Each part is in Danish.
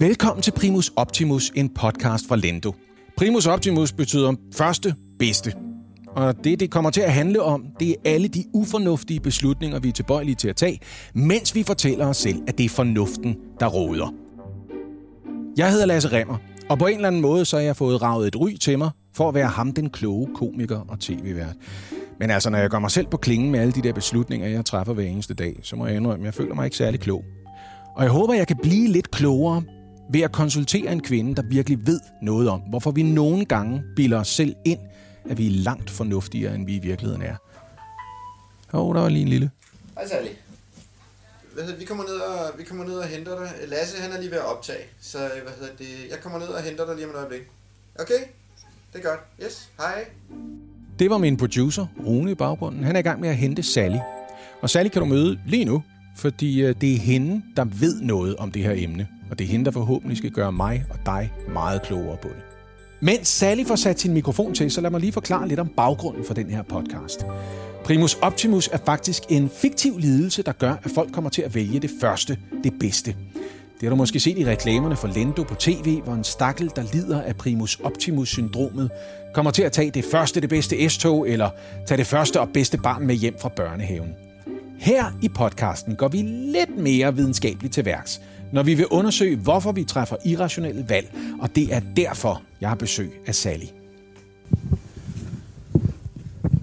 Velkommen til Primus Optimus, en podcast fra Lendo. Primus Optimus betyder første bedste. Og det, det kommer til at handle om, det er alle de ufornuftige beslutninger, vi er tilbøjelige til at tage, mens vi fortæller os selv, at det er fornuften, der råder. Jeg hedder Lasse Remmer, og på en eller anden måde så har jeg fået ravet et ry til mig, for at være ham den kloge komiker og tv-vært. Men altså, når jeg går mig selv på klingen med alle de der beslutninger, jeg træffer hver eneste dag, så må jeg indrømme, at jeg føler mig ikke særlig klog. Og jeg håber, jeg kan blive lidt klogere ved at konsultere en kvinde, der virkelig ved noget om, hvorfor vi nogle gange bilder os selv ind, at vi er langt fornuftigere, end vi i virkeligheden er. Åh, oh, der var lige en lille. Hej Sally. Hvad hedder, vi, kommer ned og, vi kommer ned og henter dig. Lasse han er lige ved at optage, så hvad hedder det, jeg kommer ned og henter dig lige om et øjeblik. Okay? Det er godt. Yes, hej. Det var min producer, Rune i baggrunden. Han er i gang med at hente Sally. Og Sally kan du møde lige nu, fordi øh, det er hende, der ved noget om det her emne. Og det er hende, der forhåbentlig skal gøre mig og dig meget klogere på det. Mens Sally får sat sin mikrofon til, så lad mig lige forklare lidt om baggrunden for den her podcast. Primus Optimus er faktisk en fiktiv lidelse, der gør, at folk kommer til at vælge det første, det bedste. Det har du måske set i reklamerne for Lendo på tv, hvor en stakkel, der lider af Primus Optimus-syndromet, kommer til at tage det første, det bedste S-tog, eller tage det første og bedste barn med hjem fra børnehaven. Her i podcasten går vi lidt mere videnskabeligt til værks, når vi vil undersøge, hvorfor vi træffer irrationelle valg, og det er derfor, jeg har besøg af Sally.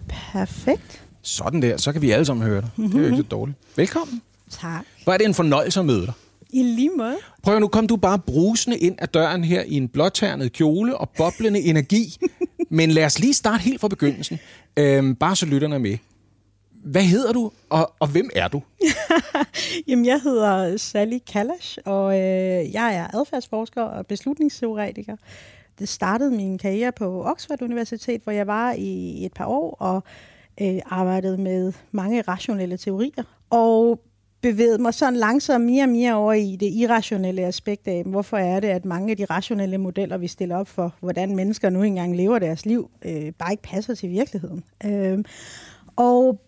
Perfekt. Sådan der, så kan vi alle sammen høre dig. Det er jo ikke så dårligt. Velkommen. Tak. Hvor er det en fornøjelse at møde dig. I lige måde. Prøv nu, kom du bare brusende ind ad døren her i en blåternet kjole og boblende energi. Men lad os lige starte helt fra begyndelsen. Øhm, bare så lytterne er med. Hvad hedder du, og, og hvem er du? Jamen, jeg hedder Sally Kalash, og øh, jeg er adfærdsforsker og beslutningsteoretiker. Det startede min karriere på Oxford Universitet, hvor jeg var i et par år og øh, arbejdede med mange rationelle teorier. Og bevæget mig sådan langsomt mere og mere over i det irrationelle aspekt af, hvorfor er det, at mange af de rationelle modeller, vi stiller op for, hvordan mennesker nu engang lever deres liv, øh, bare ikke passer til virkeligheden. Øh, og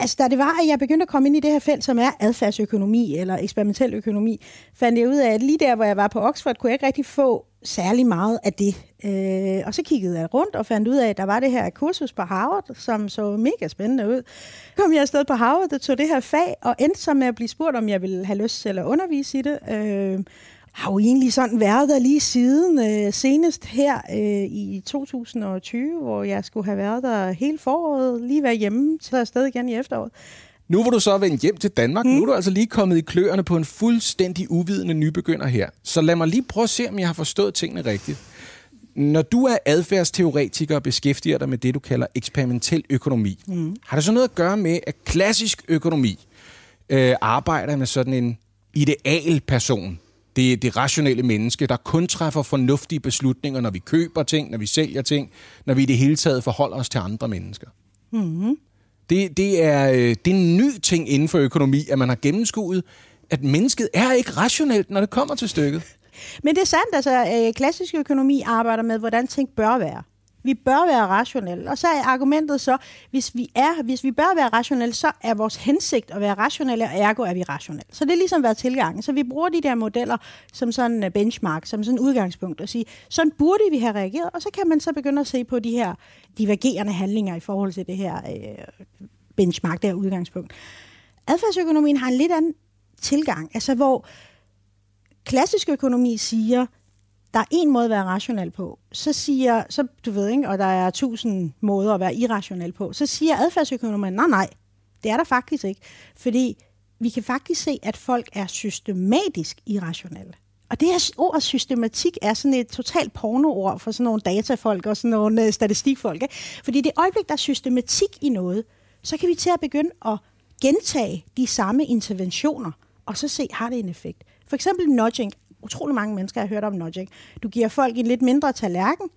Altså, da det var, at jeg begyndte at komme ind i det her felt, som er adfærdsøkonomi eller eksperimentel økonomi, fandt jeg ud af, at lige der, hvor jeg var på Oxford, kunne jeg ikke rigtig få særlig meget af det. Øh, og så kiggede jeg rundt og fandt ud af, at der var det her kursus på Harvard, som så mega spændende ud. Kom jeg afsted på Harvard og tog det her fag, og endte så med at blive spurgt, om jeg ville have lyst til at undervise i det. Øh, har jo egentlig sådan været der lige siden, øh, senest her øh, i 2020, hvor jeg skulle have været der hele foråret, lige være hjemme, så afsted igen i efteråret. Nu hvor du så vendt hjem til Danmark. Mm. Nu er du altså lige kommet i kløerne på en fuldstændig uvidende nybegynder her. Så lad mig lige prøve at se, om jeg har forstået tingene rigtigt. Når du er adfærdsteoretiker og beskæftiger dig med det, du kalder eksperimentel økonomi, mm. har det så noget at gøre med, at klassisk økonomi øh, arbejder med sådan en ideal person, det, det rationelle menneske, der kun træffer fornuftige beslutninger, når vi køber ting, når vi sælger ting, når vi i det hele taget forholder os til andre mennesker. Mm-hmm. Det, det, er, øh, det er en ny ting inden for økonomi, at man har gennemskuet, at mennesket er ikke rationelt, når det kommer til stykket. Men det er sandt, altså øh, klassisk økonomi arbejder med, hvordan ting bør være. Vi bør være rationelle. Og så er argumentet så, hvis vi, er, hvis vi bør være rationelle, så er vores hensigt at være rationelle, og ergo er vi rationelle. Så det er ligesom været tilgangen. Så vi bruger de der modeller som sådan øh, benchmark, som sådan udgangspunkt, og sige, sådan burde vi have reageret, og så kan man så begynde at se på de her divergerende handlinger i forhold til det her øh, benchmark, det her udgangspunkt. Adfærdsøkonomien har en lidt anden tilgang, altså hvor klassisk økonomi siger, der er en måde at være rationel på. Så siger, så du ved ikke, og der er tusind måder at være irrationel på. Så siger adfærdsøkonomerne, nej, nej, det er der faktisk ikke. Fordi vi kan faktisk se, at folk er systematisk irrationelle. Og det her ord systematik er sådan et totalt pornoord for sådan nogle datafolk og sådan nogle øh, statistikfolk. Ikke? Fordi det øjeblik, der er systematik i noget, så kan vi til at begynde at gentage de samme interventioner, og så se, har det en effekt. For eksempel nudging utrolig mange mennesker, har hørt om nudging. Du giver folk en lidt mindre tallerken,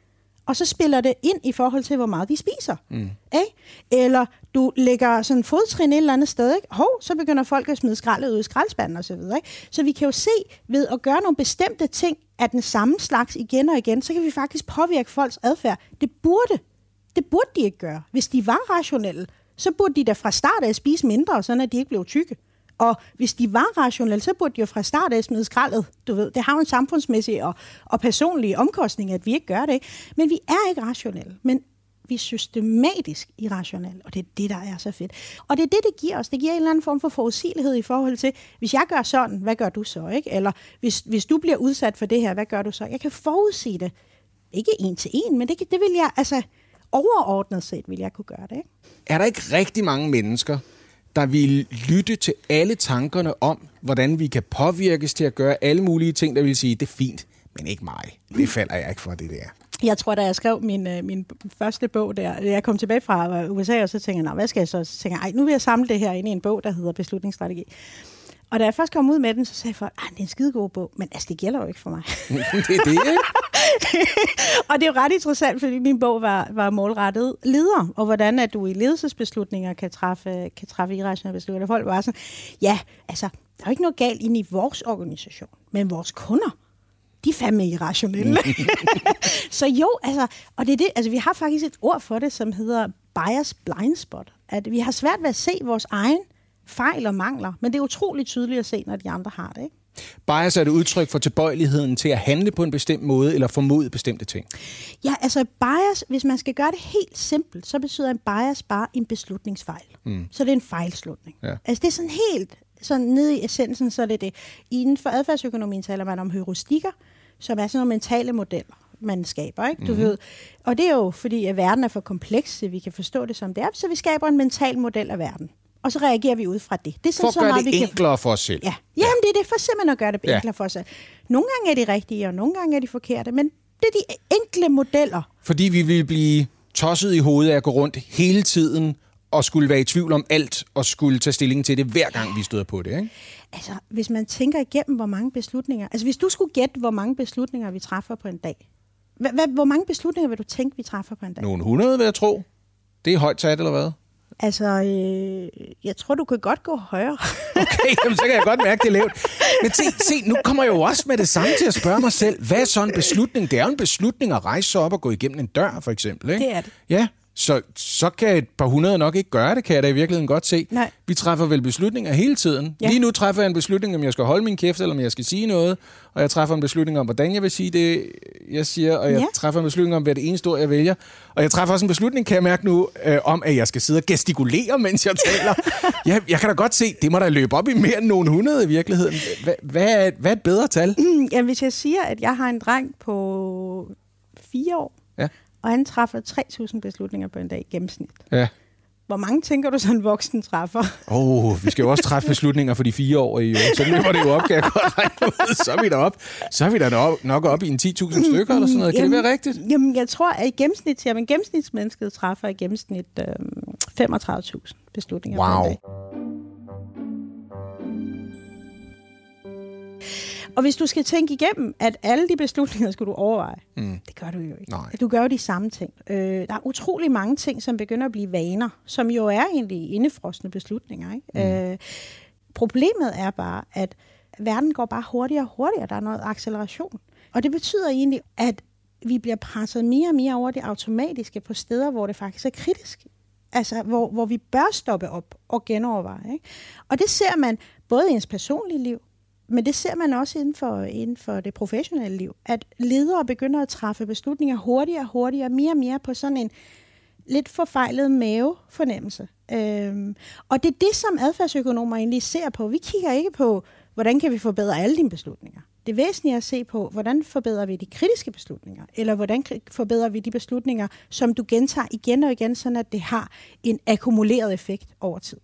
og så spiller det ind i forhold til, hvor meget de spiser. Mm. Ikke? Eller du lægger sådan en fodtrin et eller andet sted, ikke? Hov, så begynder folk at smide skraldet ud i skraldespanden osv. Så, så vi kan jo se, ved at gøre nogle bestemte ting af den samme slags igen og igen, så kan vi faktisk påvirke folks adfærd. Det burde, det burde de ikke gøre. Hvis de var rationelle, så burde de da fra start af spise mindre, så at de ikke blev tykke og hvis de var rationelle, så burde de jo fra start af smide skraldet. Du ved, det har jo en samfundsmæssig og, og personlig omkostning, at vi ikke gør det. Ikke? Men vi er ikke rationelle. Men vi er systematisk irrationelle, og det er det, der er så fedt. Og det er det, det giver os. Det giver en eller anden form for forudsigelighed i forhold til, hvis jeg gør sådan, hvad gør du så? ikke? Eller hvis, hvis du bliver udsat for det her, hvad gør du så? Jeg kan forudsige det. Ikke en til en, men det, det vil jeg, altså overordnet set, vil jeg kunne gøre det. Ikke? Er der ikke rigtig mange mennesker, der vil lytte til alle tankerne om, hvordan vi kan påvirkes til at gøre alle mulige ting, der vil sige, det er fint, men ikke mig. Det falder jeg ikke for, det der. Jeg tror, da jeg skrev min, øh, min første bog der, jeg kom tilbage fra øh, USA, og så tænkte jeg, hvad skal jeg så? Så tænkte jeg, nu vil jeg samle det her ind i en bog, der hedder Beslutningsstrategi. Og da jeg først kom ud med den, så sagde folk, at det er en skidegod bog, men altså, det gælder jo ikke for mig. det er det, og det er jo ret interessant, fordi min bog var, var målrettet ledere, og hvordan at du i ledelsesbeslutninger kan træffe, kan træffe irrationelle beslutninger. Folk var sådan, ja, altså, der er jo ikke noget galt inde i vores organisation, men vores kunder, de er fandme irrationelle. så jo, altså, og det er det, altså vi har faktisk et ord for det, som hedder bias blind spot. At vi har svært ved at se vores egen fejl og mangler, men det er utroligt tydeligt at se, når de andre har det. Ikke? Bias er et udtryk for tilbøjeligheden til at handle på en bestemt måde eller formode bestemte ting. Ja, altså bias, hvis man skal gøre det helt simpelt, så betyder en bias bare en beslutningsfejl. Mm. Så det er en fejlslutning. Ja. Altså det er sådan helt sådan nede i essensen, så er det det. Inden for adfærdsøkonomien taler man om heuristikker, som er sådan nogle mentale modeller man skaber, ikke? Du mm-hmm. ved. Og det er jo fordi, at verden er for kompleks, så vi kan forstå det som det er, så vi skaber en mental model af verden og så reagerer vi ud fra det. det er sådan, for at gøre så meget, det vi enklere kan... for os selv. Ja. Jamen, ja. det er det for simpelthen at gøre det ja. enklere for os selv. Nogle gange er de rigtige, og nogle gange er de forkerte, men det er de enkle modeller. Fordi vi vil blive tosset i hovedet af at gå rundt hele tiden og skulle være i tvivl om alt, og skulle tage stilling til det, hver gang vi støder på det, ikke? Altså, hvis man tænker igennem, hvor mange beslutninger... Altså, hvis du skulle gætte, hvor mange beslutninger vi træffer på en dag, hvor mange beslutninger vil du tænke, vi træffer på en dag? Nogle hundrede, vil jeg tro. Det er højt sat, eller hvad? Altså, øh, jeg tror, du kan godt gå højere. okay, jamen, så kan jeg godt mærke, det er lavt. Men se, se, nu kommer jeg jo også med det samme til at spørge mig selv. Hvad er så en beslutning? Det er jo en beslutning at rejse sig op og gå igennem en dør, for eksempel. Ikke? Det er det. Ja, så, så kan et par hundrede nok ikke gøre det, kan jeg da i virkeligheden godt se. Nej. Vi træffer vel beslutninger hele tiden. Ja. Lige nu træffer jeg en beslutning, om jeg skal holde min kæft, eller om jeg skal sige noget. Og jeg træffer en beslutning om, hvordan jeg vil sige det, jeg siger. Og jeg ja. træffer en beslutning om, hvad det eneste ord, jeg vælger. Og jeg træffer også en beslutning, kan jeg mærke nu, øh, om at jeg skal sidde og gestikulere, mens jeg taler. jeg, jeg kan da godt se, det må da løbe op i mere end nogle hundrede i virkeligheden. Hvad, hvad, er, hvad er et bedre tal? Mm, ja, hvis jeg siger, at jeg har en dreng på fire år, og han træffer 3.000 beslutninger på en dag i gennemsnit. Ja. Hvor mange tænker du, sådan en voksen træffer? Åh, oh, vi skal jo også træffe beslutninger for de fire år i år. Så løber det jo op, kan jeg godt regne ud. Så er vi op. Så er vi da nok, nok op i en 10.000 stykker eller sådan noget. Kan jamen, det være rigtigt? Jamen, jeg tror, at i gennemsnit, jamen, gennemsnitsmennesket træffer i gennemsnit øh, 35.000 beslutninger wow. på en dag. Og hvis du skal tænke igennem, at alle de beslutninger skal du overveje, mm. det gør du jo ikke. Nej. Du gør jo de samme ting. Øh, der er utrolig mange ting, som begynder at blive vaner, som jo er egentlig indefrostende beslutninger. Ikke? Mm. Øh, problemet er bare, at verden går bare hurtigere og hurtigere. Der er noget acceleration. Og det betyder egentlig, at vi bliver presset mere og mere over det automatiske på steder, hvor det faktisk er kritisk. Altså, hvor, hvor vi bør stoppe op og genoverveje. Ikke? Og det ser man både i ens personlige liv, men det ser man også inden for, inden for det professionelle liv, at ledere begynder at træffe beslutninger hurtigere og hurtigere, mere og mere på sådan en lidt forfejlet mavefornemmelse. Øhm, og det er det, som adfærdsøkonomer egentlig ser på. Vi kigger ikke på, hvordan kan vi forbedre alle dine beslutninger. Det væsentlige er at se på, hvordan forbedrer vi de kritiske beslutninger, eller hvordan forbedrer vi de beslutninger, som du gentager igen og igen, sådan at det har en akkumuleret effekt over tid.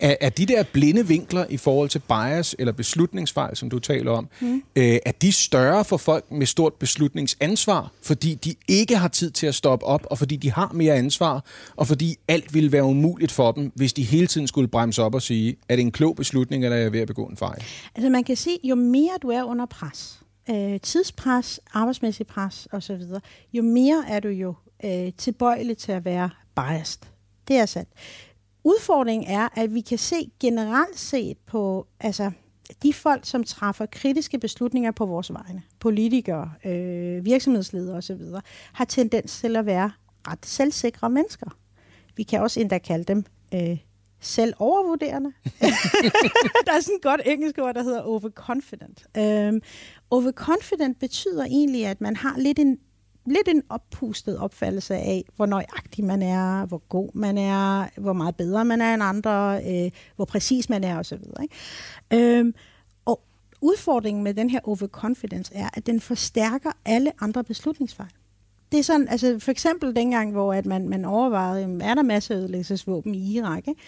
Er, er de der blinde vinkler i forhold til bias eller beslutningsfejl, som du taler om, mm. øh, er de større for folk med stort beslutningsansvar, fordi de ikke har tid til at stoppe op, og fordi de har mere ansvar, og fordi alt ville være umuligt for dem, hvis de hele tiden skulle bremse op og sige, er det en klog beslutning, eller er jeg ved at begå en fejl? Altså man kan sige, jo mere du er under pres, øh, tidspres, arbejdsmæssig pres osv., jo mere er du jo øh, tilbøjelig til at være biased. Det er sandt udfordringen er, at vi kan se generelt set på altså, de folk, som træffer kritiske beslutninger på vores vegne, politikere, øh, virksomhedsledere osv., har tendens til at være ret selvsikre mennesker. Vi kan også endda kalde dem øh, selv overvurderende. der er sådan et godt engelsk ord, der hedder overconfident. Um, overconfident betyder egentlig, at man har lidt en lidt en oppustet opfattelse af, hvor nøjagtig man er, hvor god man er, hvor meget bedre man er end andre, øh, hvor præcis man er osv. Øhm, og udfordringen med den her overconfidence er, at den forstærker alle andre beslutningsfejl. Det er sådan, altså for eksempel dengang, hvor at man, man overvejede, er der masser af ødelæggelsesvåben i Irak, ikke?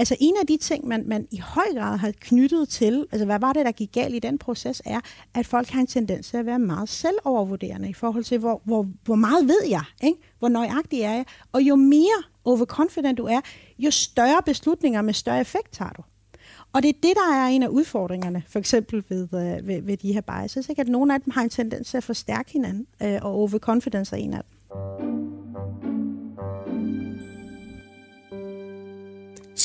Altså en af de ting, man, man i høj grad har knyttet til, altså hvad var det, der gik galt i den proces, er, at folk har en tendens til at være meget selvovervurderende i forhold til, hvor, hvor, hvor meget ved jeg, ikke? hvor nøjagtig er jeg, og jo mere overconfident du er, jo større beslutninger med større effekt tager du. Og det er det, der er en af udfordringerne, for eksempel ved, øh, ved, ved de her biases, ikke? at nogle af dem har en tendens til at forstærke hinanden, øh, og overconfidence er en af dem.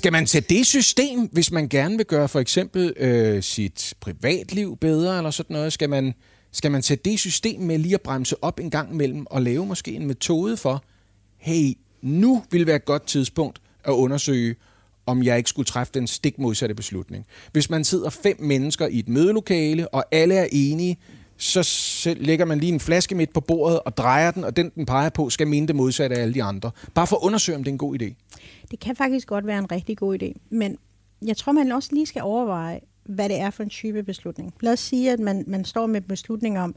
Skal man sætte det system, hvis man gerne vil gøre for eksempel øh, sit privatliv bedre eller sådan noget? Skal man, skal man sætte det system med lige at bremse op en gang imellem og lave måske en metode for, hey, nu vil være et godt tidspunkt at undersøge, om jeg ikke skulle træffe den stik modsatte beslutning. Hvis man sidder fem mennesker i et mødelokale, og alle er enige, så lægger man lige en flaske midt på bordet og drejer den, og den, den peger på, skal minde det modsatte af alle de andre. Bare for at undersøge, om det er en god idé. Det kan faktisk godt være en rigtig god idé, men jeg tror, man også lige skal overveje, hvad det er for en type beslutning. Lad os sige, at man, man står med beslutning om,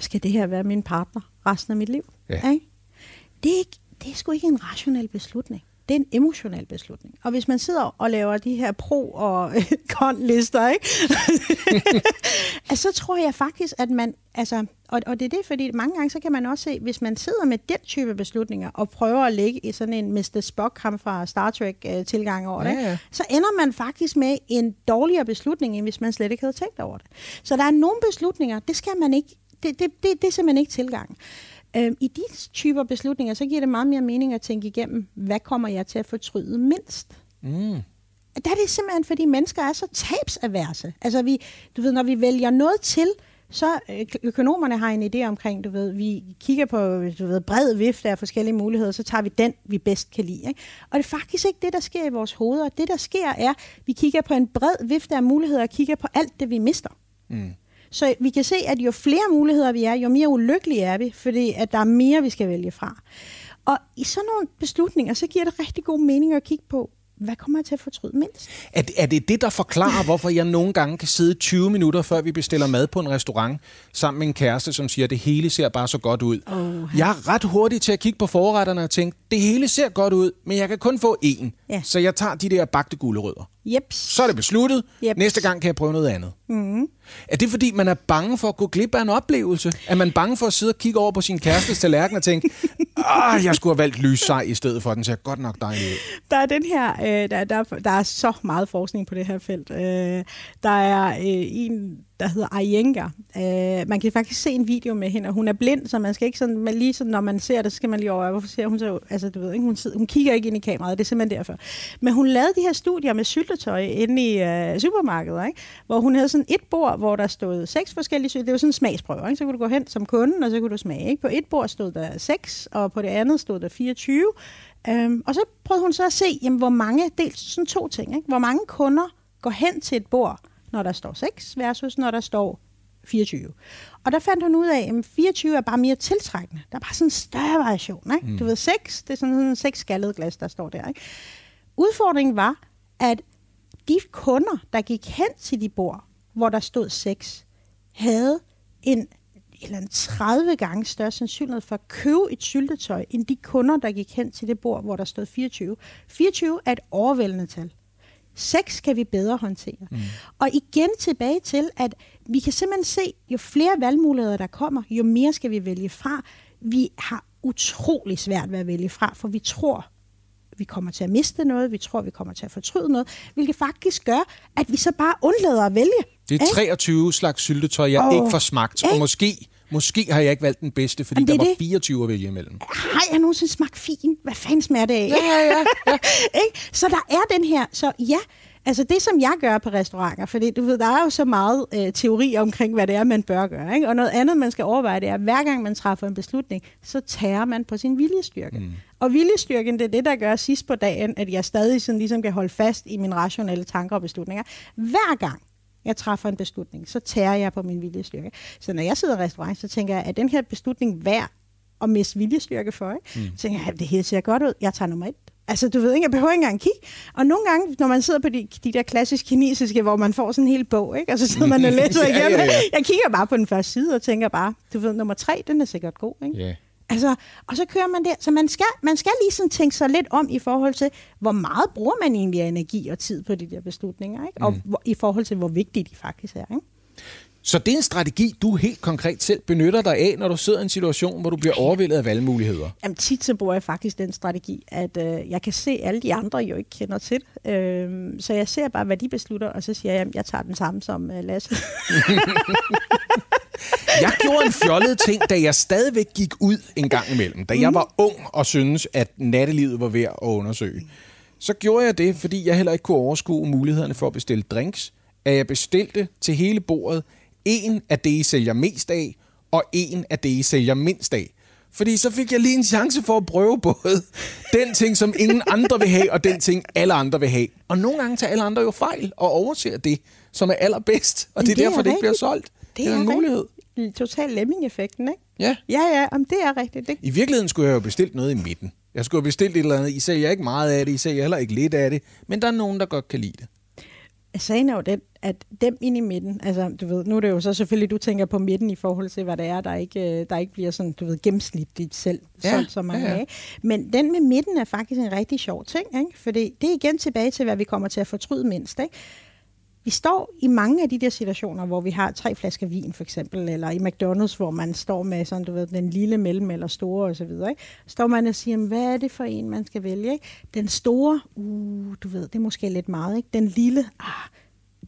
skal det her være min partner resten af mit liv? Ja. Ikke? Det, er ikke, det er sgu ikke en rationel beslutning det er en emotionel beslutning. Og hvis man sidder og laver de her pro- og kon-lister, ikke? altså, så tror jeg faktisk, at man... Altså, og, og det er det, fordi mange gange, så kan man også se, hvis man sidder med den type beslutninger, og prøver at lægge i sådan en Mr. Spock, ham fra Star Trek-tilgang over det, ja, ja. så ender man faktisk med en dårligere beslutning, end hvis man slet ikke havde tænkt over det. Så der er nogle beslutninger, det skal man ikke... Det, det, det, det er simpelthen ikke tilgang. Øhm, I de typer beslutninger, så giver det meget mere mening at tænke igennem, hvad kommer jeg til at fortryde mindst? Mm. Der er det simpelthen, fordi mennesker er så tabsaverse. Altså, vi, du ved, når vi vælger noget til, så øh, økonomerne har en idé omkring, du ved, vi kigger på du ved, bred vifte af forskellige muligheder, så tager vi den, vi bedst kan lide. Ikke? Og det er faktisk ikke det, der sker i vores hoveder. Det, der sker, er, vi kigger på en bred vifte af muligheder og kigger på alt det, vi mister. Mm. Så vi kan se, at jo flere muligheder vi er, jo mere ulykkelige er vi, fordi at der er mere, vi skal vælge fra. Og i sådan nogle beslutninger, så giver det rigtig god mening at kigge på, hvad kommer jeg til at fortryde mindst? Er, er det det, der forklarer, hvorfor jeg nogle gange kan sidde 20 minutter, før vi bestiller mad på en restaurant, sammen med en kæreste, som siger, at det hele ser bare så godt ud? Oh, jeg er ret hurtig til at kigge på forretterne og tænke, det hele ser godt ud, men jeg kan kun få én. Ja. Så jeg tager de der bagte gulerødder. Yep. Så er det besluttet. Yep. Næste gang kan jeg prøve noget andet. Mm. Er det fordi, man er bange for at gå glip af en oplevelse? Er man bange for at sidde og kigge over på sin kærestes tallerken og tænke, ah, jeg skulle have valgt lyssej i stedet for, den ser godt nok dejlig ud? Der er den her, øh, der, der, der er så meget forskning på det her felt. Øh, der er øh, en der hedder Ayenga. Øh, man kan faktisk se en video med hende, og hun er blind, så man skal ikke sådan, man lige sådan, når man ser det, så skal man lige over, hvorfor ser hun så, altså du ved ikke, hun, sidder, hun kigger ikke ind i kameraet, det er simpelthen derfor. Men hun lavede de her studier med syltetøj inde i øh, supermarkedet, ikke? hvor hun havde sådan et bord, hvor der stod seks forskellige syltetøj, det var sådan en smagsprøve, ikke? så kunne du gå hen som kunde, og så kunne du smage. Ikke? På et bord stod der seks, og på det andet stod der 24. Øhm, og så prøvede hun så at se, jamen, hvor mange, dels sådan to ting, ikke? hvor mange kunder går hen til et bord, når der står 6, versus når der står 24. Og der fandt hun ud af, at 24 er bare mere tiltrækkende. Der er bare sådan en større variation. Ikke? Mm. Du ved, 6, det er sådan en 6 skaldet glas, der står der. Ikke? Udfordringen var, at de kunder, der gik hen til de bord, hvor der stod 6, havde en eller en 30 gange større sandsynlighed for at købe et syltetøj, end de kunder, der gik hen til det bord, hvor der stod 24. 24 er et overvældende tal. Sex kan vi bedre håndtere. Mm. Og igen tilbage til, at vi kan simpelthen se, jo flere valgmuligheder der kommer, jo mere skal vi vælge fra. Vi har utrolig svært ved at vælge fra, for vi tror, vi kommer til at miste noget, vi tror, vi kommer til at fortryde noget, hvilket faktisk gør, at vi så bare undlader at vælge. Det er 23 slags syltetøj, jeg oh, ikke får smagt, og måske Måske har jeg ikke valgt den bedste, fordi der var det. 24 at vælge imellem. Har jeg nogensinde smagt fin? Hvad fanden smager det af? Ja, ja, ja. ja. så der er den her. Så ja, Altså det, som jeg gør på restauranter, fordi du ved, der er jo så meget øh, teori omkring, hvad det er, man bør gøre. Ikke? Og noget andet, man skal overveje, det er, at hver gang man træffer en beslutning, så tager man på sin viljestyrke. Mm. Og viljestyrken, det er det, der gør sidst på dagen, at jeg stadig sådan ligesom kan holde fast i mine rationelle tanker og beslutninger. Hver gang jeg træffer en beslutning, så tager jeg på min viljestyrke. Så når jeg sidder i restaurant, så tænker jeg, at den her beslutning værd at miste viljestyrke for? Ikke? Mm. Så tænker jeg, det hele ser godt ud. Jeg tager nummer et. Altså, du ved ikke, jeg behøver ikke engang kigge. Og nogle gange, når man sidder på de, de der klassisk kinesiske, hvor man får sådan en hel bog, ikke? og så sidder man og læser Ja, igennem. ja, ja. Jeg kigger bare på den første side og tænker bare, du ved, nummer tre, den er sikkert god. Ikke? Ja. Altså, og så kører man der. Så man skal, man skal lige sådan tænke sig lidt om i forhold til, hvor meget bruger man egentlig af energi og tid på de der beslutninger, ikke? og Mm. hvor, i forhold til, hvor vigtige de faktisk er. Ikke? Så det er en strategi, du helt konkret selv benytter dig af, når du sidder i en situation, hvor du bliver overvældet af valgmuligheder. Jamen tit så bruger jeg faktisk den strategi, at øh, jeg kan se alle de andre, jeg jo ikke kender til. Øh, så jeg ser bare, hvad de beslutter, og så siger jeg, at jeg tager den samme som øh, Lasse. Jeg gjorde en fjollet ting, da jeg stadigvæk gik ud en gang imellem. Da jeg var ung og syntes, at nattelivet var værd at undersøge. Så gjorde jeg det, fordi jeg heller ikke kunne overskue mulighederne for at bestille drinks. At jeg bestilte til hele bordet en af det, I sælger mest af, og en af det, I sælger mindst af. Fordi så fik jeg lige en chance for at prøve både den ting, som ingen andre vil have, og den ting, alle andre vil have. Og nogle gange tager alle andre jo fejl og overser det, som er allerbedst. Og det er det er derfor, det ikke bliver rigtigt. solgt. Det er, er en rigtigt. mulighed. Total lemming-effekten, ikke? Ja. Ja, ja, om det er rigtigt. Det, I virkeligheden skulle jeg jo bestilt noget i midten. Jeg skulle have bestilt et eller andet. I sælger ikke meget af det, I sælger heller ikke lidt af det. Men der er nogen, der godt kan lide det. Sagen er jo den, at dem ind i midten, altså du ved, nu er det jo så selvfølgelig, du tænker på midten i forhold til, hvad det er, der ikke, øh, der ikke bliver sådan, du ved, gennemsnitligt selv, Ja, solgt så mange ja, ja. af. Men den med midten er faktisk en rigtig sjov ting, ikke? fordi det er igen tilbage til, hvad vi kommer til at fortryde mindst. Ikke? Vi står i mange af de der situationer, hvor vi har tre flasker vin for eksempel, eller i McDonald's, hvor man står med sådan, du ved, den lille, mellem eller store osv. Ikke? Står man og siger, hvad er det for en, man skal vælge? Ikke? Den store, uh, du ved, det er måske lidt meget. Ikke? Den lille, ah,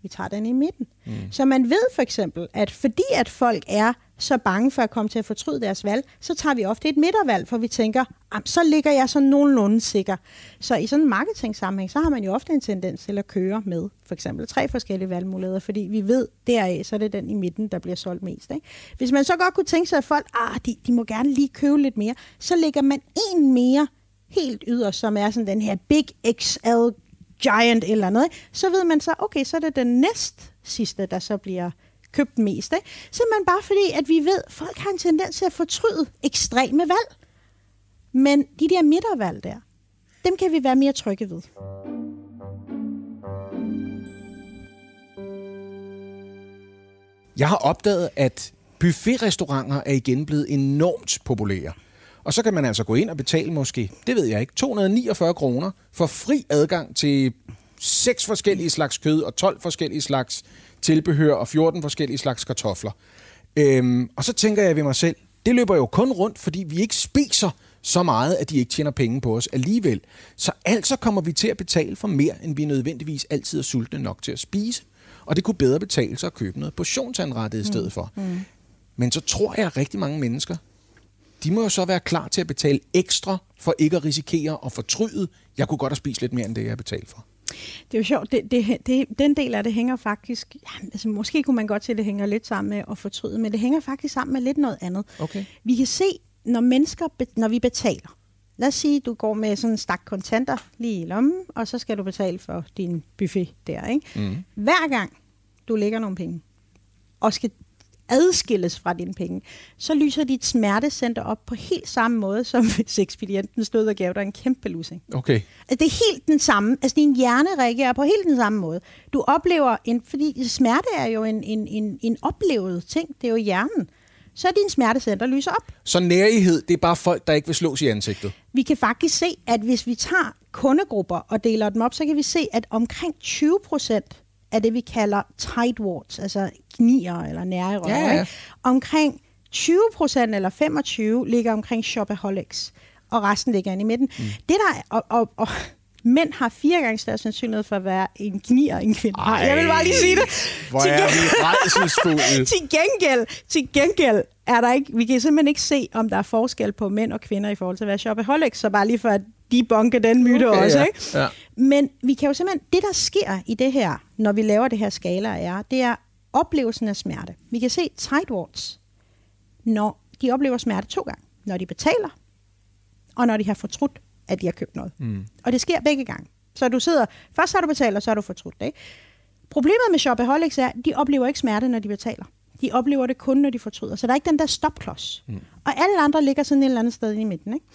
vi tager den i midten. Mm. Så man ved for eksempel, at fordi at folk er så bange for at komme til at fortryde deres valg, så tager vi ofte et midtervalg, for vi tænker, "Am, så ligger jeg så nogenlunde sikker. Så i sådan en marketing-sammenhæng, så har man jo ofte en tendens til at køre med for eksempel tre forskellige valgmuligheder, fordi vi ved deraf, så er det den i midten, der bliver solgt mest. Ikke? Hvis man så godt kunne tænke sig, at folk, ah, de, de må gerne lige købe lidt mere, så lægger man en mere helt yderst, som er sådan den her Big XL Giant eller noget, så ved man så, okay, så er det den næst sidste, der så bliver købt mest. Ikke? Simpelthen bare fordi, at vi ved, at folk har en tendens til at fortryde ekstreme valg. Men de der midtervalg der, dem kan vi være mere trygge ved. Jeg har opdaget, at buffetrestauranter er igen blevet enormt populære. Og så kan man altså gå ind og betale måske, det ved jeg ikke, 249 kroner for fri adgang til seks forskellige slags kød og 12 forskellige slags tilbehør og 14 forskellige slags kartofler. Øhm, og så tænker jeg ved mig selv, det løber jo kun rundt, fordi vi ikke spiser så meget, at de ikke tjener penge på os alligevel. Så altså kommer vi til at betale for mere, end vi nødvendigvis altid er sultne nok til at spise. Og det kunne bedre betale sig at købe noget portionsanrettet i stedet for. Mm. Men så tror jeg, at rigtig mange mennesker, de må jo så være klar til at betale ekstra for ikke at risikere at fortryde. Jeg kunne godt have spist lidt mere, end det jeg har betalt for. Det er jo sjovt, det, det, det, den del af det hænger faktisk, ja, altså måske kunne man godt se, at det hænger lidt sammen med at fortryde, men det hænger faktisk sammen med lidt noget andet. Okay. Vi kan se, når mennesker, når vi betaler, lad os sige, du går med sådan en stak kontanter lige i lommen, og så skal du betale for din buffet der, ikke? Mm. Hver gang du lægger nogle penge, og skal adskilles fra dine penge, så lyser dit smertecenter op på helt samme måde, som hvis ekspedienten stod og gav dig en kæmpe lussing. Okay. Altså, det er helt den samme. Altså, din hjerne reagerer på helt den samme måde. Du oplever, en, fordi smerte er jo en, en, en, en oplevet ting. Det er jo hjernen. Så er din smertecenter lyser op. Så nærighed, det er bare folk, der ikke vil slås i ansigtet. Vi kan faktisk se, at hvis vi tager kundegrupper og deler dem op, så kan vi se, at omkring 20 procent af det, vi kalder tightwards, altså gnier eller nære i røven, Ja, ja. ikke? omkring 20 procent eller 25 ligger omkring shopaholics, og resten ligger inde i midten. Mm. Det der er, og, og, og Mænd har fire gange større sandsynlighed for at være en gnier end kvinder. Ej, jeg vil bare lige sige det. Hvor Til er vi til gengæld, til gengæld er der ikke, vi kan simpelthen ikke se, om der er forskel på mænd og kvinder i forhold til at være shopaholics, så bare lige for at debunke den myte Okay, også. ja. Ikke? Ja. Men vi kan jo simpelthen, det der sker i det her, når vi laver det her skala er, det er oplevelsen af smerte. Vi kan se tightwards, når de oplever smerte to gange. Når de betaler, og når de har fortrudt, at de har købt noget. Mm. Og det sker begge gange. Så du sidder, først har du betalt, og så har du fortrudt det. Ikke? Problemet med shopaholics er, at de oplever ikke smerte, når de betaler. De oplever det kun, når de fortryder. Så der er ikke den der stopklods. Mm. Og alle andre ligger sådan et eller andet sted i midten. Ikke?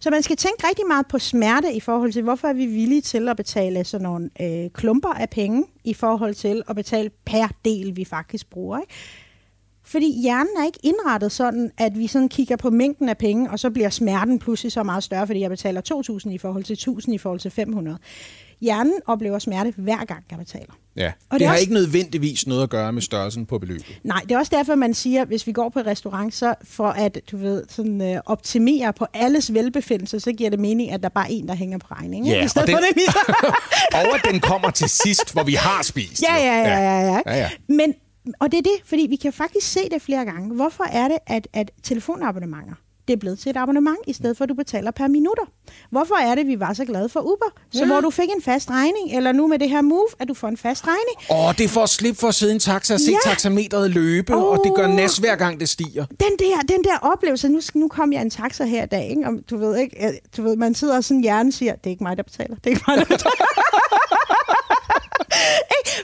Så man skal tænke rigtig meget på smerte i forhold til, hvorfor er vi villige til at betale sådan nogle øh, klumper af penge i forhold til at betale per del, vi faktisk bruger. Ikke? Fordi hjernen er ikke indrettet sådan, at vi sådan kigger på mængden af penge, og så bliver smerten pludselig så meget større, fordi jeg betaler 2.000 i forhold til 1.000 i forhold til 500. Hjernen oplever smerte hver gang, jeg betaler. Ja. Og det, det har også- ikke nødvendigvis noget at gøre med størrelsen på beløbet. Nej, det er også derfor, man siger, hvis vi går på et restaurant, så for at du ved, sådan, øh, optimere på alles velbefindelse, så giver det mening, at der bare er en, der hænger på regningen. Ja, I stedet og for den- det, vi Og at den kommer til sidst, hvor vi har spist. Ja, ja, ja, ja, ja. ja, ja. Men, og det er det, fordi vi kan faktisk se det flere gange. Hvorfor er det, at, at telefonabonnementer, det er blevet til et abonnement, i stedet for at du betaler per minutter? Hvorfor er det, vi var så glade for Uber? Så Ja. hvor du fik en fast regning, eller nu med det her Move, at du får en fast regning. Åh, det er for at slippe for at sidde i en taxa og se Ja. taxameteret løbe, og det gør Åh. næst hver gang, det stiger. Den der, den der oplevelse, nu, nu kom jeg en taxa her i dag, ikke? Og du ved ikke, du ved, man sidder og sådan hjernen siger, det er ikke mig, der betaler, det er ikke mig, der betaler.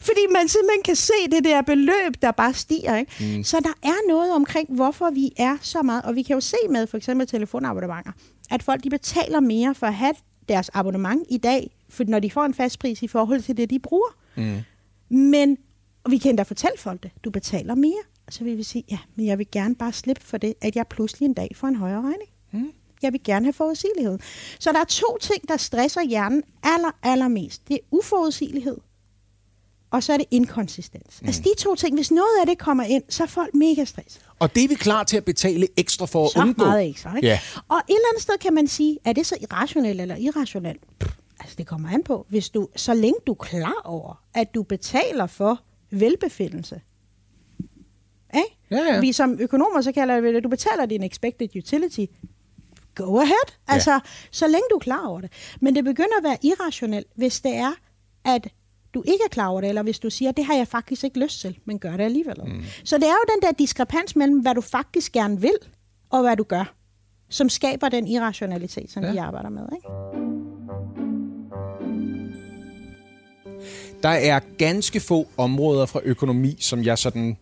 Fordi man simpelthen kan se det der beløb, der bare stiger. Ikke? Mm. Så der er noget omkring, hvorfor vi er så meget. Og vi kan jo se med for eksempel telefonabonnementer, at folk de betaler mere for at have deres abonnement i dag, for når de får en fast pris i forhold til det, de bruger. Mm. Men og vi kan endda fortælle folk det. Du betaler mere. Så vil vi sige, ja, men jeg vil gerne bare slippe for det, at jeg pludselig en dag får en højere regning. Mm. Jeg vil gerne have forudsigelighed. Så der er to ting, der stresser hjernen aller, allermest. Det er uforudsigelighed, og så er det inkonsistens. Mm. Altså de to ting, hvis noget af det kommer ind, så er folk mega stresset. Og det er vi klar til at betale ekstra for at Så undgå. meget ekstra. Ikke? Ja. Og et eller andet sted kan man sige, er det så irrationelt eller irrationelt? Pff, Altså det kommer an på, hvis du, så længe du er klar over, at du betaler for velbefindelse. Ikke? Ja, ja. Vi som økonomer, så kalder vi det, at du betaler din expected utility. Go ahead. Altså, så længe du er klar over det. Men det begynder at være irrationelt, hvis det er, at du ikke er klar over det, eller hvis du siger, det har jeg faktisk ikke lyst til, men gør det alligevel. Mm. Så det er jo den der diskrepans mellem, hvad du faktisk gerne vil, og hvad du gør, som skaber den irrationalitet, som ja. vi arbejder med. Ikke? Der er ganske få områder fra økonomi, som jeg sådan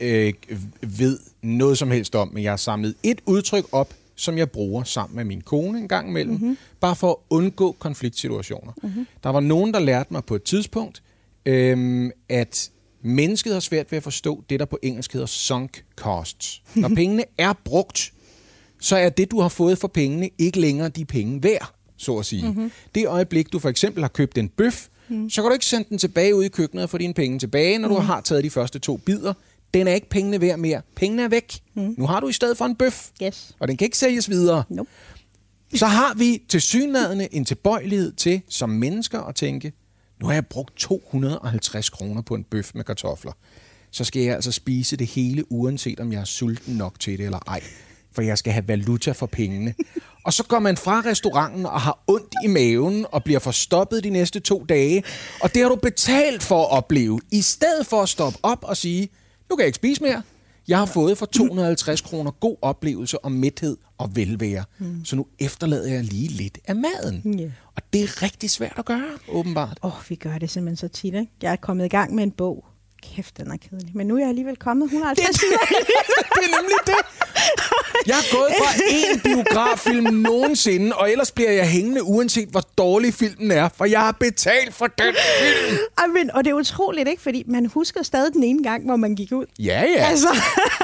øh, ved noget som helst om, men jeg har samlet et udtryk op, som jeg bruger sammen med min kone en gang imellem, mm-hmm. bare for at undgå konfliktsituationer. Mm-hmm. Der var nogen, der lærte mig på et tidspunkt, øhm, at mennesket har svært ved at forstå det, der på engelsk hedder sunk costs. Når pengene er brugt, så er det, du har fået for pengene, ikke længere de penge værd, så at sige. Mm-hmm. Det øjeblik, du for eksempel har købt en bøf, mm. så kan du ikke sende den tilbage ud i køkkenet og få dine penge tilbage, når mm. du har taget de første to bidder. Den er ikke pengene værd mere. Pengene er væk. Mm. Nu har du i stedet for en bøf, Yes. og den kan ikke sælges videre. Nope. Så har vi til synlædende en tilbøjelighed til, som mennesker, at tænke, nu har jeg brugt 250 kroner på en bøf med kartofler. Så skal jeg altså spise det hele, uanset om jeg er sulten nok til det eller ej. For jeg skal have valuta for pengene. Og så går man fra restauranten og har ondt i maven og bliver forstoppet de næste to dage. Og det har du betalt for at opleve. I stedet for at stoppe op og sige, nu kan jeg ikke spise mere. Jeg har fået for 250 kroner god oplevelse og mæthed og velvære. Mm. Så nu efterlader jeg lige lidt af maden. Ja. Og det er rigtig svært at gøre, åbenbart. Åh, oh, vi gør det simpelthen så tit, ikke? Jeg er kommet i gang med en bog. Kæft, den er kedelig. Men nu er jeg alligevel kommet 150 sider. det er nemlig det. Jeg er gået fra én biograffilm nogensinde, og ellers bliver jeg hængende, uanset hvor dårlig filmen er, for jeg har betalt for den film. Ej, men, og det er utroligt, ikke? Fordi man husker stadig den ene gang, hvor man gik ud. Ja, ja. Altså,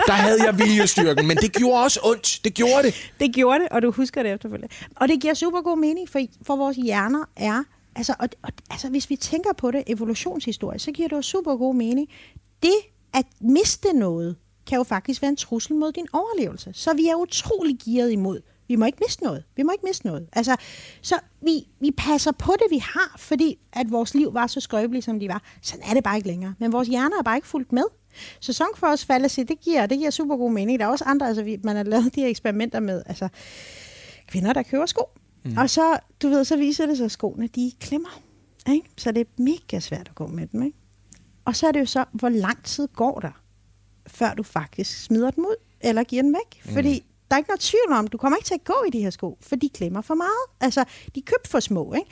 Der havde jeg viljestyrken, men det gjorde også ondt. Det gjorde det. det gjorde det, og du husker det efterfølgende. Og det giver super god mening, for, for vores hjerner er... Altså, og, og, altså, hvis vi tænker på det evolutionshistorisk, så giver det jo super god mening. Det at miste noget, kan jo faktisk være en trussel mod din overlevelse. Så vi er utrolig gearet imod Vi må ikke miste noget. Vi må ikke miste noget. Altså, så vi, vi passer på det, vi har, fordi at vores liv var så skrøbelige, som de var. Sådan er det bare ikke længere. Men vores hjerner er bare ikke fuldt med. Sæson for os fallacy, det giver, det giver super god mening. Der er også andre, altså vi, man har lavet de her eksperimenter med, altså kvinder, der køber sko. Mm. Og så, du ved, så viser det sig, at skoene, de klemmer. Ikke? Så det er mega svært at gå med dem. Ikke? Og så er det jo så, hvor lang tid går der, før du faktisk smider dem ud, eller giver dem væk. Mm. Fordi der er ikke noget tvivl om, du kommer ikke til at gå i de her sko, for de klemmer for meget. Altså, de er købt for små, ikke?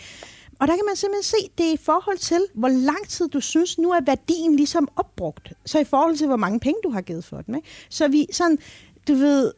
Og der kan man simpelthen se, det er i forhold til, hvor lang tid du synes, nu er værdien ligesom opbrugt. Så i forhold til, hvor mange penge du har givet for den. Ikke? Så vi sådan, du ved,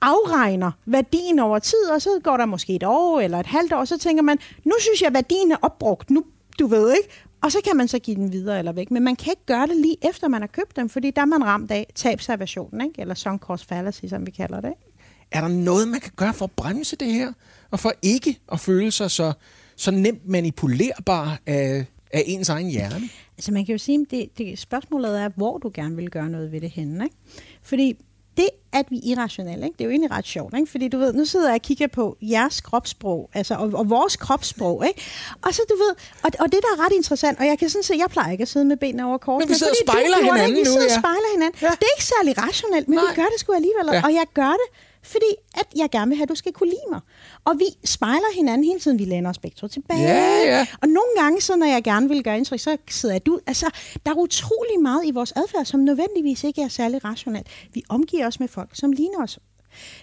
afregner værdien over tid, og så går der måske et år eller et halvt år, så tænker man, nu synes jeg, at værdien er opbrugt, nu, du ved ikke, og så kan man så give den videre eller væk. Men man kan ikke gøre det lige efter, man har købt dem, fordi der er man ramt af tabservationen, ikke? eller sunk cost fallacy, som vi kalder det. Ikke? Er der noget, man kan gøre for at bremse det her? Og for ikke at føle sig så, så nemt manipulerbar af, af ens egen hjerne? Altså man kan jo sige, at det, det, spørgsmålet er, hvor du gerne vil gøre noget ved det henne. Ikke? Fordi det, at vi er irrationelle, ikke? det er jo egentlig ret sjovt, ikke? fordi du ved, nu sidder jeg og kigger på jeres kropssprog, altså, og, og vores kropssprog, ikke? og så du ved, og, og det der er ret interessant, og jeg kan sådan se, jeg plejer ikke at sidde med benene over kors, men vi sidder og spejler hinanden det, vi sidder nu, og spejler hinanden. Ja. Det er ikke særlig rationelt, men Nej. vi gør det sgu alligevel, ja. og jeg gør det, fordi at jeg gerne vil have, at du skal kunne lide mig. Og vi spejler hinanden hele tiden. Vi læner os begge to tilbage. Ja, ja. Og nogle gange, så når jeg gerne vil gøre indtryk, så sidder jeg ud. Altså, der er utrolig meget i vores adfærd, som nødvendigvis ikke er særlig rationelt. Vi omgiver os med folk, som ligner os.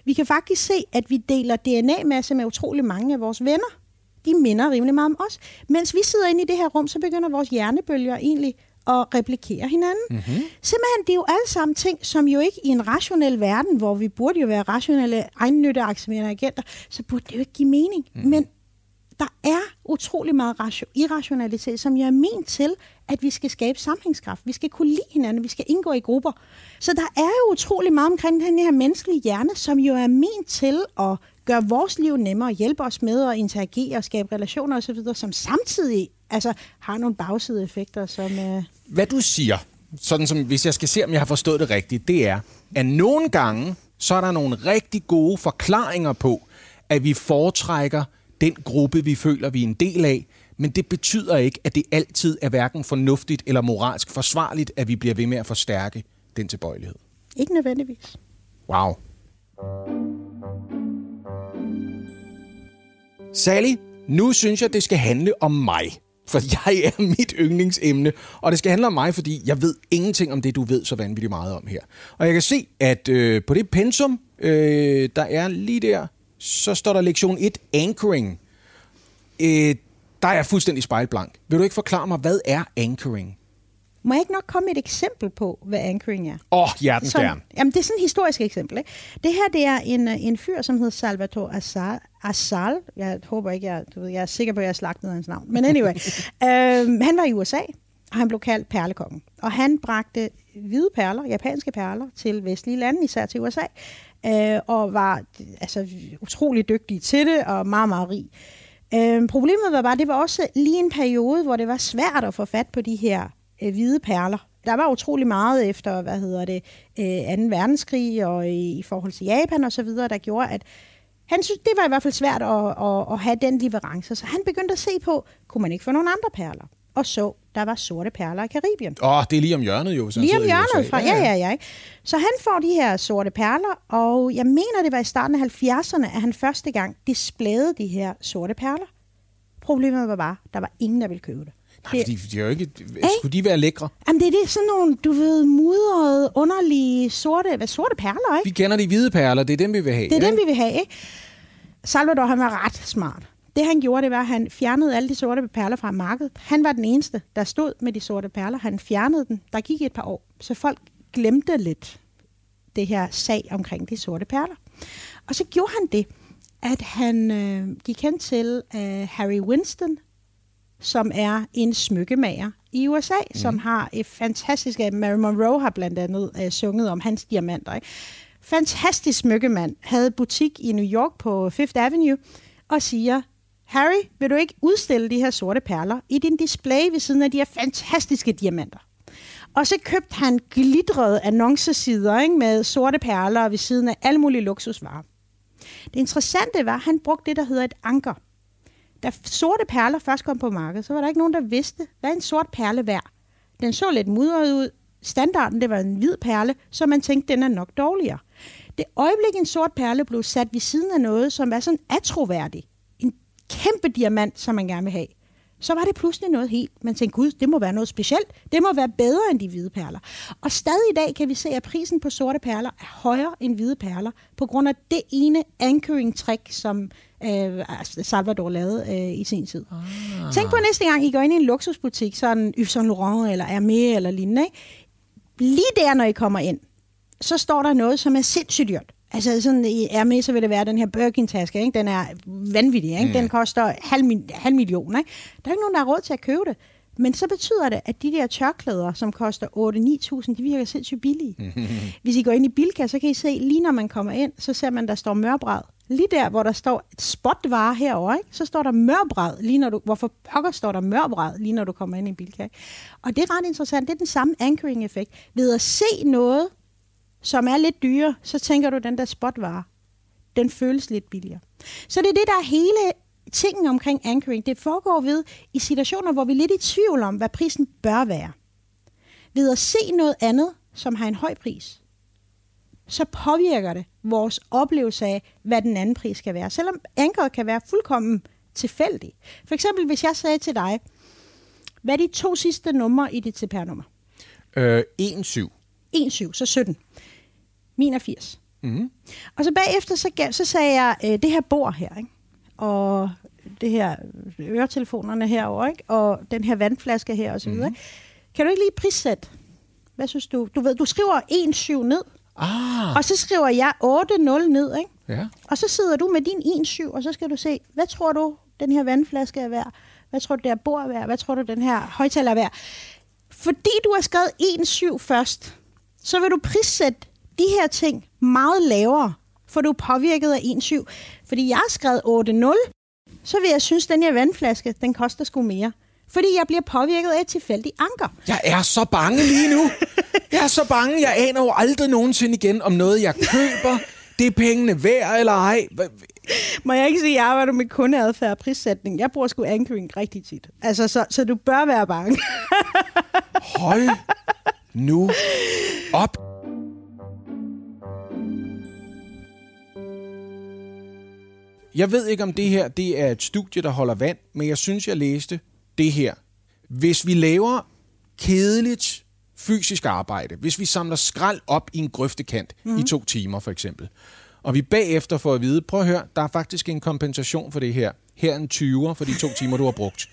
Vi kan faktisk se, at vi deler DNA-masse med utrolig mange af vores venner. De minder rimelig meget om os. Mens vi sidder inde i det her rum, så begynder vores hjernebølger egentlig og replikere hinanden. Mm-hmm. Simpelthen, det er jo alle sammen ting, som jo ikke i en rationel verden, hvor vi burde jo være rationelle egennytteaktiverende agenter, så burde det jo ikke give mening. Mm. Men der er utrolig meget irrationalitet, som jo er ment til, at vi skal skabe sammenhængskraft. Vi skal kunne lide hinanden, vi skal indgå i grupper. Så der er jo utrolig meget omkring den her menneskelige hjerne, som jo er ment til at gøre vores liv nemmere, hjælpe os med at interagere og skabe relationer osv., som samtidig altså, har nogle bagside effekter, som... Øh... Hvad du siger, sådan som hvis jeg skal se, om jeg har forstået det rigtigt, det er, at nogle gange, så er der nogle rigtig gode forklaringer på, at vi foretrækker den gruppe, vi føler, vi er en del af, men det betyder ikke, at det altid er hverken fornuftigt eller moralsk forsvarligt, at vi bliver ved med at forstærke den tilbøjelighed. Ikke nødvendigvis. Wow. Sally, nu synes jeg, det skal handle om mig. For jeg er mit yndlingsemne, og det skal handle om mig, fordi jeg ved ingenting om det, du ved så vanvittigt meget om her. Og jeg kan se, at øh, på det pensum, øh, der er lige der, så står der lektion 1, anchoring. Øh, der er jeg fuldstændig spejlblank. Vil du ikke forklare mig, hvad er anchoring? Må jeg ikke nok komme med et eksempel på, hvad anchoring er? Åh, oh, hjertens gerne. Jamen, det er sådan et historisk eksempel. Ikke? Det her, det er en, en fyr, som hedder Salvatore Assal. Assal. Jeg håber ikke, jeg, du ved, jeg er sikker på, at jeg har slagt ned hans navn. Men anyway. øhm, han var i USA, og han blev kaldt perlekongen. Og han bragte hvide perler, japanske perler, til vestlige lande, især til USA. Øh, og var altså, utrolig dygtig til det, og meget, meget rig. Øh, problemet var bare, det var også lige en periode, hvor det var svært at få fat på de her øh, hvide perler. Der var utrolig meget efter, hvad hedder det, øh, 2. verdenskrig og i, i forhold til Japan og så videre, der gjorde, at han synes, det var i hvert fald svært at, at, at have den leverance. Så han begyndte at se på, kunne man ikke få nogle andre perler? Og så, der var sorte perler i Karibien. Åh, oh, det er lige om hjørnet jo. Lige om hjørnet fra, ja, ja, ja. Så han får de her sorte perler, og jeg mener, det var i starten af 70'erne, at han første gang displayede de her sorte perler. Problemet var bare, der var ingen, der ville købe det. Nej, fordi de er jo ikke... Skulle de være lækre? Jamen, det er det, sådan nogle, du ved, mudrede, underlige, sorte, hvad, sorte perler, ikke? Vi kender de hvide perler, det er dem, vi vil have. Det er ikke? dem, vi vil have, ikke? Salvador, han var ret smart. Det han gjorde, det var, at han fjernede alle de sorte perler fra markedet. Han var den eneste, der stod med de sorte perler. Han fjernede den. Der gik et par år, så folk glemte lidt det her sag omkring de sorte perler. Og så gjorde han det, at han øh, gik hen til øh, Harry Winston, som er en smykkemager i USA, mm. som har et fantastisk... Mary Monroe har blandt andet øh, sunget om hans diamanter. Ikke? Fantastisk smykkemand. Havde butik i New York på Fifth Avenue og siger, Harry, vil du ikke udstille de her sorte perler i din display ved siden af de her fantastiske diamanter? Og så købte han glitrede annoncesider ikke, med sorte perler ved siden af alle mulige luksusvarer. Det interessante var, at han brugte det, der hedder et anker. Da sorte perler først kom på markedet, så var der ikke nogen, der vidste, hvad en sort perle værd. Den så lidt mudret ud. Standarden, det var en hvid perle, så man tænkte, den er nok dårligere. Det øjeblik, en sort perle blev sat ved siden af noget, som var sådan atroværdig, en kæmpe diamant, som man gerne vil have, så var det pludselig noget helt. Man tænkte, gud, det må være noget specielt. Det må være bedre end de hvide perler. Og stadig i dag kan vi se, at prisen på sorte perler er højere end hvide perler, på grund af det ene anchoring-trick, som øh, Salvador lavede øh, i sin tid. Ah. Tænk på næste gang, I går ind i en luksusbutik, sådan Yves Saint Laurent eller Hermé eller lignende. Ikke? Lige der, når I kommer ind, så står der noget, som er sindssygt dyrt. Altså sådan i Hermes, så vil det være den her Birkin-taske, ikke? Den er vanvittig, ikke? Mm. Den koster halv, halv million, ikke? Der er ikke nogen, der har råd til at købe det. Men så betyder det, at de der tørklæder, som koster 8-9.000, de virker sindssygt billige. Mm. Hvis I går ind i Bilka, så kan I se, lige når man kommer ind, så ser man, der står mørbræd. Lige der, hvor der står et spotvare herovre, ikke? så står der mørbræd, lige når du, hvorfor pokker står der mørbræd, lige når du kommer ind i Bilka. Og det er ret interessant. Det er den samme anchoring-effekt. Ved at se noget, som er lidt dyre, så tænker du, den der spotvare, den føles lidt billigere. Så det er det, der er hele tingen omkring anchoring. Det foregår ved i situationer, hvor vi er lidt i tvivl om, hvad prisen bør være. Ved at se noget andet, som har en høj pris, så påvirker det vores oplevelse af, hvad den anden pris skal være. Selvom ankeret kan være fuldkommen tilfældig. For eksempel, hvis jeg sagde til dig, hvad er de to sidste numre i dit CPR-nummer? Øh, 1-7. 1,7, så 17. Min er 80. Mm. Og så bagefter, så, gav, så sagde jeg, øh, det her bord her, ikke? og det her øretelefonerne herover, ikke? og den her vandflaske her osv. Mm. Kan du ikke lige prissætte? Hvad synes du? Du ved, du skriver 1,7 ned, Ah, og så skriver jeg 8,0 ned, ikke? ja. Og så sidder du med din 1,7, og så skal du se, hvad tror du, den her vandflaske er værd? Hvad tror du, det her bord er værd? Hvad tror du, den her højtaler er værd? Fordi du har skrevet 1,7 først, så vil du prissætte de her ting meget lavere, for du er påvirket af 1,7. Fordi jeg har skrevet 8,0, så vil jeg synes, at den her vandflaske, den koster sgu mere. Fordi jeg bliver påvirket af et tilfældigt anker. Jeg er så bange lige nu. Jeg er så bange. Jeg aner jo aldrig nogensinde igen, om noget, jeg køber, det er pengene værd eller ej. Må jeg ikke sige, at jeg arbejder med kundeadfærd og prissætning. Jeg bruger sgu anchoring rigtig tit. Altså, så, så du bør være bange. Hold nu op. Jeg ved ikke, om det her det er et studie, der holder vand, men jeg synes, jeg læste det her. Hvis vi laver kedeligt fysisk arbejde, hvis vi samler skrald op i en grøftekant mm. i to timer for eksempel, og vi bagefter får at vide, prøv at høre, der er faktisk en kompensation for det her. Her er en 20'er for de to timer, du har brugt.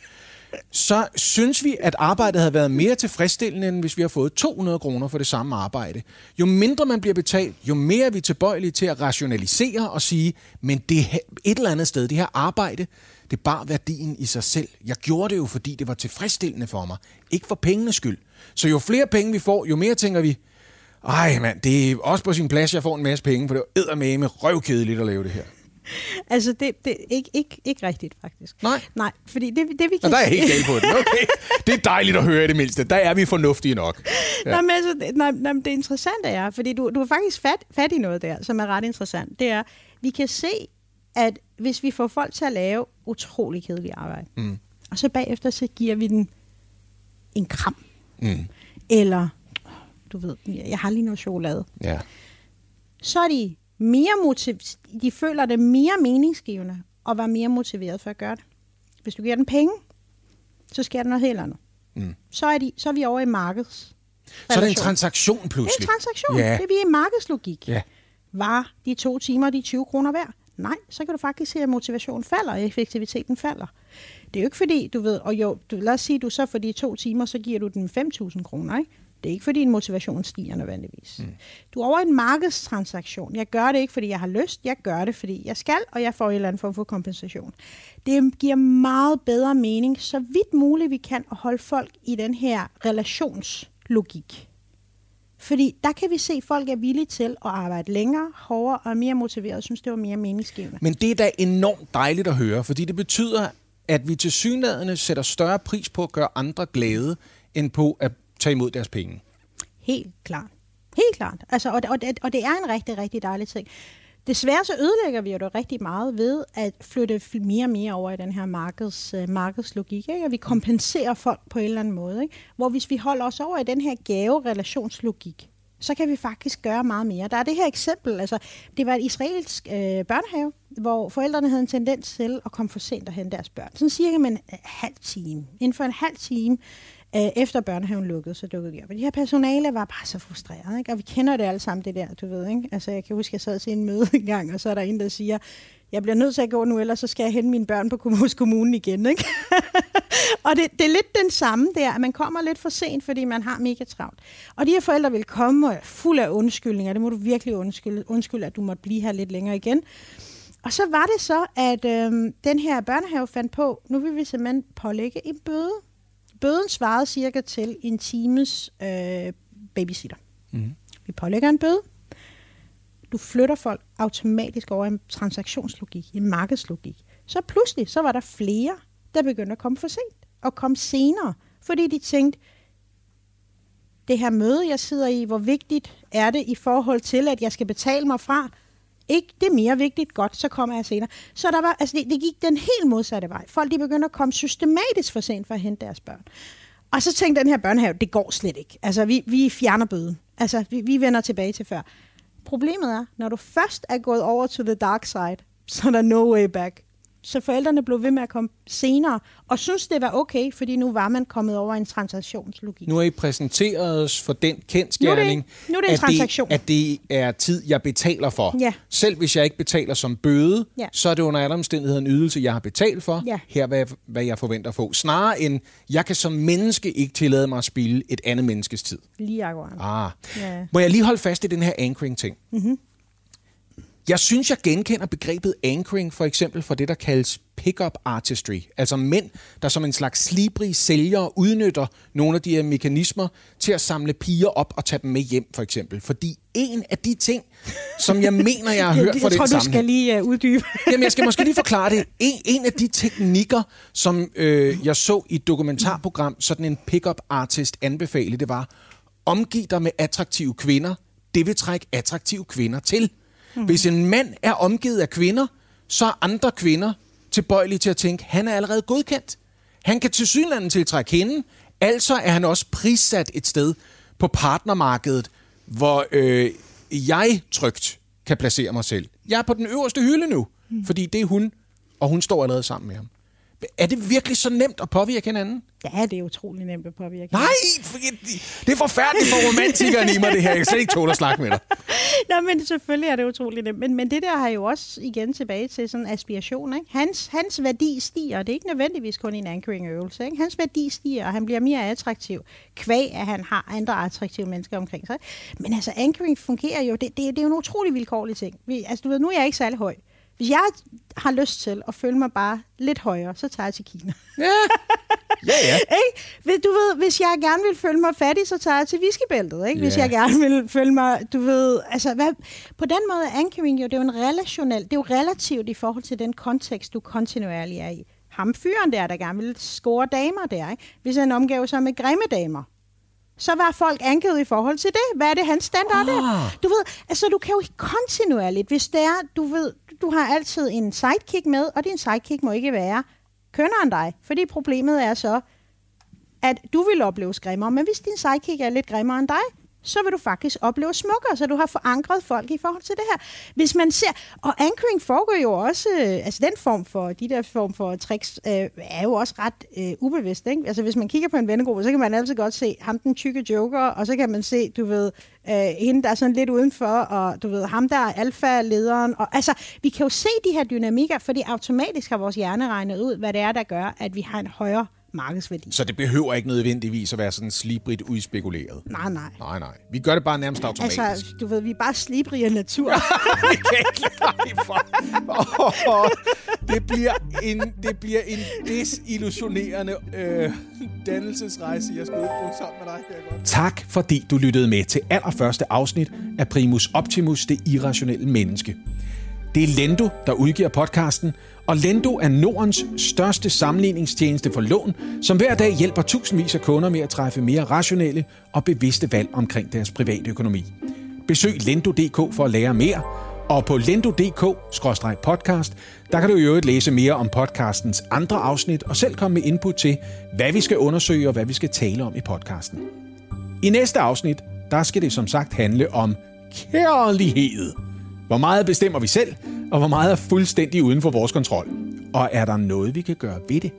Så synes vi, at arbejdet havde været mere tilfredsstillende, end hvis vi har fået 200 kroner for det samme arbejde. Jo mindre man bliver betalt, jo mere er vi tilbøjelige til at rationalisere og sige, men det her, et eller andet sted, det her arbejde, det bar værdien i sig selv. Jeg gjorde det jo, fordi det var tilfredsstillende for mig. Ikke for pengenes skyld. Så jo flere penge vi får, jo mere tænker vi, ej mand, det er også på sin plads, jeg får en masse penge, for det er med røvkedeligt at lave det her. altså, det, det er ikke, ikke, ikke rigtigt, faktisk. Nej. Nej, fordi det, det vi kan Og der er jeg helt galt på den. Okay. Det er dejligt at høre i det mindste. Der er vi fornuftige nok. Ja. Nej, men altså, det, nej, nej, det interessante er, fordi du, du er faktisk fat, fat i noget der, som er ret interessant, det er, vi kan se, at hvis vi får folk til at lave utrolig kedeligt arbejde, Mm. og så bagefter så giver vi den en kram, Mm. eller du ved, jeg har lige noget chokolade, Ja. så er de mere motiv- de føler det mere meningsgivende og var mere motiveret for at gøre det. Hvis du giver den penge, så sker der noget helt andet. Mm. Så, er de, så er vi over i markeds. Så er det en transaktion Det er pludselig. en transaktion. Ja. Det er vi i markedslogik. Ja. Var de to timer de 20 kroner værd? Nej, så kan du faktisk se, at motivationen falder, og effektiviteten falder. Det er jo ikke fordi, du ved, og jo, du, lad os sige, du så for de to timer, så giver du den 5.000 kroner, ikke? Det er ikke fordi, en motivation stiger nødvendigvis. Mm. Du er over en markedstransaktion. Jeg gør det ikke, fordi jeg har lyst. Jeg gør det, fordi jeg skal, og jeg får en eller anden form for kompensation. Det giver meget bedre mening, så vidt muligt vi kan, at holde folk i den her relationslogik. Fordi der kan vi se, at folk er villige til at arbejde længere, hårdere og er mere motiveret synes, det var mere meningsgivende. Men det er da enormt dejligt at høre, fordi det betyder, at vi til synlædende sætter større pris på at gøre andre glade, end på at tage imod deres penge. Helt klart. Helt klart. Altså, og, og, og det er en rigtig, rigtig dejlig ting. Desværre så ødelægger vi jo det rigtig meget ved at flytte mere og mere over i den her markeds, uh, markedslogik. Ikke? At vi kompenserer folk på en eller anden måde. Ikke? Hvor hvis vi holder os over i den her gave-relationslogik, så kan vi faktisk gøre meget mere. Der er det her eksempel, altså det var et israelsk øh, børnehave, hvor forældrene havde en tendens til at komme for sent og hente deres børn. Sådan cirka med en øh, halv time. Inden for en halv time, øh, efter børnehaven lukkede, så dukkede de op. Og de her personale var bare så frustreret, ikke? og vi kender det alle sammen, det der, du ved. Ikke? Altså jeg kan huske, jeg sad til en møde en gang, og så er der en, der siger, jeg bliver nødt til at gå nu, ellers så skal jeg hente mine børn på hos kommunen igen. Ikke? og det, det er lidt den samme der, at man kommer lidt for sent, fordi man har mega travlt. Og de her forældre vil komme og er fuld af undskyldninger. Det må du virkelig undskylde, undskylde, at du måtte blive her lidt længere igen. Og så var det så, at øh, den her børnehave fandt på, nu vil vi simpelthen pålægge en bøde. Bøden svarede cirka til en times øh, babysitter. Mm. Vi pålægger en bøde. Du flytter folk automatisk over en transaktionslogik, en markedslogik. Så pludselig, så var der flere, der begyndte at komme for sent og komme senere, fordi de tænkte, det her møde, jeg sidder i, hvor vigtigt er det i forhold til, at jeg skal betale mig fra? Ikke, det er mere vigtigt, godt, så kommer jeg senere. Så der var, altså det, det gik den helt modsatte vej. Folk de begyndte at komme systematisk for sent for at hente deres børn. Og så tænkte den her børnehave, det går slet ikke. Altså, vi, vi fjerner bøden. Altså, vi, vi vender tilbage til før. Problemet er, når du først er gået over to the dark side, så er der no way back. Så forældrene blev ved med at komme senere, og synes det var okay, fordi nu var man kommet over en transaktionslogik. Nu er I præsenteret os for den kendskærning, nu er det, nu er det en at, transaktion. det, at det er tid, jeg betaler for. Ja. Selv hvis jeg ikke betaler som bøde, Ja. så er det under alle omstændigheder en ydelse, jeg har betalt for. Ja. Her hvad jeg, hvad jeg forventer at få. Snarere end, jeg kan som menneske ikke tillade mig at spille et andet menneskes tid. Lige akkurat. Ah. Ja. Må jeg lige holde fast i den her anchoring-ting? Mm-hmm. Jeg synes, jeg genkender begrebet anchoring for eksempel fra det, der kaldes pick-up artistry. Altså mænd, der som en slags slibrige sælgere udnytter nogle af de her mekanismer til at samle piger op og tage dem med hjem for eksempel. Fordi en af de ting, som jeg mener, jeg har hørt jeg fra den tror, du skal lige uh, uddybe. Jamen, jeg skal måske lige forklare det. En, en af de teknikker, som øh, jeg så i et dokumentarprogram, sådan en pick-up artist anbefale, det var, omgiv dig med attraktive kvinder. Det vil trække attraktive kvinder til. Mm. Hvis en mand er omgivet af kvinder, så er andre kvinder tilbøjelige til at tænke, han er allerede godkendt. Han kan til synlanden tiltrække hende, altså er han også prissat et sted på partnermarkedet, hvor øh, jeg trygt kan placere mig selv. Jeg er på den øverste hylde nu, mm. fordi det er hun, og hun står allerede sammen med ham. Er det virkelig så nemt at påvirke hinanden? Ja, det er utrolig nemt at påvirke. Nej, det er forfærdeligt for romantikeren i mig, det her. Jeg kan slet ikke tåle at snakke med dig. Nå, men selvfølgelig er det utroligt nemt. Men, men det der har jo også igen tilbage til sådan aspiration. Ikke? Hans, hans værdi stiger, det er ikke nødvendigvis kun i en anchoring-øvelse. Ikke? Hans værdi stiger, og han bliver mere attraktiv, kvæg at han har andre attraktive mennesker omkring sig. Men altså, anchoring fungerer jo, det, det, det er jo en utrolig vilkårlig ting. Vi, altså, du ved, nu er jeg ikke særlig høj. Hvis jeg har lyst til at føle mig bare lidt højere, så tager jeg til Kina. Ja, ja. ja. Ikke? Du ved, hvis jeg gerne vil føle mig fattig, så tager jeg til whiskybæltet. Ikke? Hvis Ja. jeg gerne vil føle mig, du ved... Altså, hvad, på den måde er anchoring jo, det er jo en relationel... Det er jo relativt i forhold til den kontekst, du kontinuerligt er i. Ham fyren der, der gerne vil score damer der, ikke? Hvis han omgav sig med grimme damer, så var folk anket i forhold til det. Hvad er det, hans standard er? Ah. Du ved, altså du kan jo kontinuerligt, hvis det er, du ved, du har altid en sidekick med, og din sidekick må ikke være kønnere end dig. Fordi problemet er så, at du vil opleve grimmere, men hvis din sidekick er lidt grimmere end dig, så vil du faktisk opleve smukkere, så du har forankret folk i forhold til det her. Hvis man ser, og anchoring foregår jo også, øh, altså den form for, de der form for tricks, øh, er jo også ret øh, ubevidst, ikke? Altså hvis man kigger på en vennegruppe, så kan man altid godt se ham den tykke joker, og så kan man se, du ved, øh, hende der er sådan lidt udenfor, og du ved, ham der er alfa-lederen, og altså, vi kan jo se de her dynamikker, fordi automatisk har vores hjerne regnet ud, hvad det er, der gør, at vi har en højere markedsværdi. Så det behøver ikke nødvendigvis at være sådan slibrigt udspekuleret. Nej, nej. Nej, nej. Vi gør det bare nærmest automatisk. Altså, du ved, vi er bare slibrige af natur. Vi kan ikke lade for. Åh, det, bliver en, det bliver en desillusionerende øh, dannelsesrejse, jeg skal udbruge sammen med dig. Godt. Tak, fordi du lyttede med til allerførste afsnit af Primus Optimus, det irrationelle menneske. Det er Lendo, der udgiver podcasten, og Lendo er Nordens største sammenligningstjeneste for lån, som hver dag hjælper tusindvis af kunder med at træffe mere rationelle og bevidste valg omkring deres private økonomi. Besøg lendo.dk for at lære mere, Og på lendo.dk-podcast, der kan du i øvrigt læse mere om podcastens andre afsnit og selv komme med input til, hvad vi skal undersøge og hvad vi skal tale om i podcasten. I næste afsnit, der skal det som sagt handle om kærlighed. Hvor meget bestemmer vi selv, og hvor meget er fuldstændig uden for vores kontrol? Og er der noget, vi kan gøre ved det?